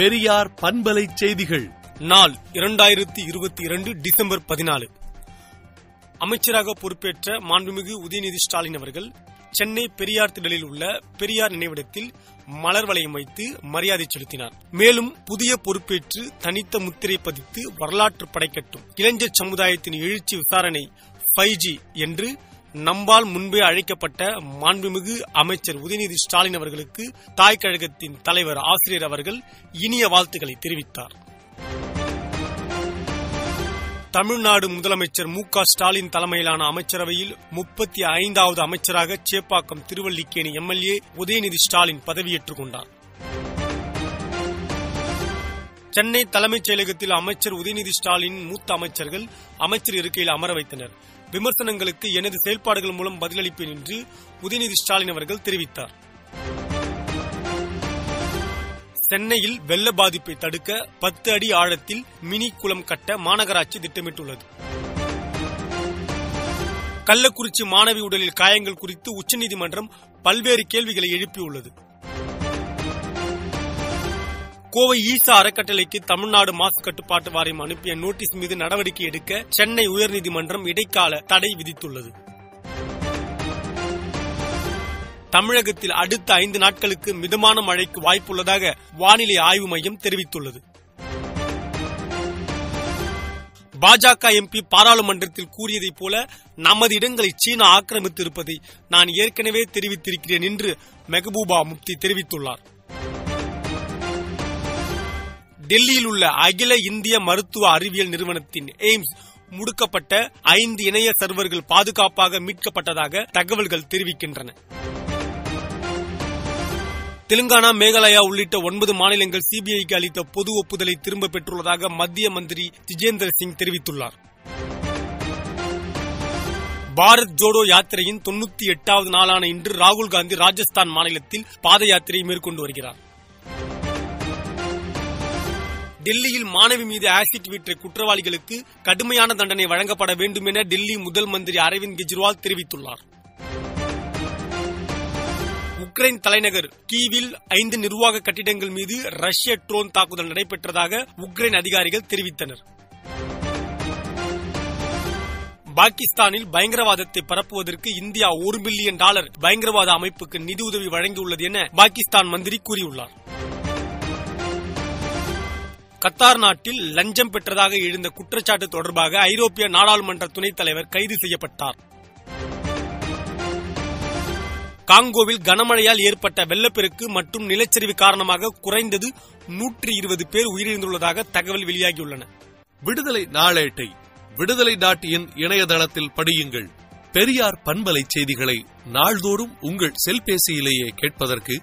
பெரியார் பண்பலை செய்திகள். நாள் இரண்டாயிரத்தி இருபத்தி இரண்டு டிசம்பர் பதினாலு. அமைச்சராக பொறுப்பேற்ற மாண்புமிகு உதயநிதி ஸ்டாலின் அவர்கள் சென்னை பெரியார் திடலில் உள்ள பெரியார் நினைவிடத்தில் மலர் வளையம் வைத்து மரியாதை செலுத்தினார். மேலும் புதிய பொறுப்பேற்று தனித்த முத்திரை பதித்து வரலாற்று படைக்கட்டும் இளைஞர் சமுதாயத்தின் எழுச்சி விசாரணை ஃபைவ் என்று நம்பால் முன்பே அழைக்கப்பட்ட மாண்புமிகு அமைச்சர் உதயநிதி ஸ்டாலின் அவர்களுக்கு தாய் கழகத்தின் தலைவர் ஆசிரியர் அவர்கள் இனிய வாழ்த்துக்களை தெரிவித்தார். தமிழ்நாடு முதலமைச்சர் மு க ஸ்டாலின் தலைமையிலான அமைச்சரவையில் முப்பத்தி ஐந்தாவது அமைச்சராக சேப்பாக்கம் திருவல்லிக்கேணி எம்எல்ஏ உதயநிதி ஸ்டாலின் பதவியேற்றுக் கொண்டார். சென்னை தலைமைச் செயலகத்தில் அமைச்சர் உதயநிதி ஸ்டாலின் மூத்த அமைச்சர்கள் அமைச்சர் இருக்கையில் அமர வைத்தனர். விமர்சனங்களுக்கு எனது செயல்பாடுகள் மூலம் பதிலளிப்பேன் என்று உதயநிதி ஸ்டாலின் அவர்கள் தெரிவித்தார். சென்னையில் வெள்ள பாதிப்பை தடுக்க பத்து அடி ஆழத்தில் மினி குளம் கட்ட மாநகராட்சி திட்டமிட்டுள்ளது. கள்ளக்குறிச்சி மாணவி உடலில் காயங்கள் குறித்து உச்சநீதிமன்றம் பல்வேறு கேள்விகளை எழுப்பியுள்ளது. கோவை ஈசா அறக்கட்டளைக்கு தமிழ்நாடு மாசு கட்டுப்பாட்டு வாரியம் அனுப்பிய நோட்டீஸ் மீது நடவடிக்கை எடுக்க சென்னை உயர்நீதிமன்றம் இடைக்கால தடை விதித்துள்ளது. தமிழகத்தில் அடுத்த ஐந்து நாட்களுக்கு மிதமான மழைக்கு வாய்ப்புள்ளதாக வானிலை ஆய்வு மையம் தெரிவித்துள்ளது. பாஜக எம்பி பாராளுமன்றத்தில் கூறியதைப் போல நமது இடங்களை சீனா ஆக்கிரமித்திருப்பதை நான் ஏற்கனவே தெரிவித்திருக்கிறேன் என்று மெகபூபா முப்தி தெரிவித்துள்ளார். டெல்லியில் உள்ள அகில இந்திய மருத்துவ அறிவியல் நிறுவனத்தின் எய்ம்ஸ் முடுக்கப்பட்ட ஐந்து இணைய சர்வர்கள் பாதுகாப்பாக மீட்கப்பட்டதாக தகவல்கள் தெரிவிக்கின்றன. தெலுங்கானா மேகாலயா உள்ளிட்ட ஒன்பது மாநிலங்கள் சிபிஐக்கு அளித்த பொது ஒப்புதலை திரும்ப பெற்றுள்ளதாக மத்திய மந்திரி ஜிஜேந்திர சிங் தெரிவித்துள்ளார். பாரத் ஜோடோ யாத்திரையின் தொன்னூத்தி எட்டாவது நாளான இன்று ராகுல் காந்தி ராஜஸ்தான் மாநிலத்தில் பாத யாத்திரையை மேற்கொண்டு வருகிறார். டெல்லியில் மாணவி மீது ஆசிட் வீற்ற குற்றவாளிகளுக்கு கடுமையான தண்டனை வழங்கப்பட வேண்டும் என டெல்லி முதல் மந்திரி அரவிந்த் கெஜ்ரிவால் தெரிவித்துள்ளார். உக்ரைன் தலைநகர் கீவில் ஐந்து நிர்வாக கட்டிடங்கள் மீது ரஷ்ய ட்ரோன் தாக்குதல் நடைபெற்றதாக உக்ரைன் அதிகாரிகள் தெரிவித்தனர். பாகிஸ்தானில் பயங்கரவாதத்தை பரப்புவதற்கு இந்தியா ஒரு பில்லியன் டாலர் பயங்கரவாத அமைப்புக்கு நிதியுதவி வழங்கியுள்ளது என பாகிஸ்தான் மந்திரி கூறியுள்ளார். கத்தார் நாட்டில் லஞ்சம் பெற்றதாக எழுந்த குற்றச்சாட்டு தொடர்பாக ஐரோப்பிய நாடாளுமன்ற துணைத் தலைவர் கைது செய்யப்பட்டார். காங்கோவில் கனமழையால் ஏற்பட்ட வெள்ளப்பெருக்கு மற்றும் நிலச்சரிவு காரணமாக குறைந்தது நூற்றி இருபது பேர் உயிரிழந்துள்ளதாக தகவல் வெளியாகியுள்ளன. விடுதலை நாளேட்டை விடுதலை டாட் இன் இணையதளத்தில் படியுங்கள். பெரியார் பண்பலை செய்திகளை நாள்தோறும் உங்கள் செல்பேசியிலேயே கேட்பதற்கு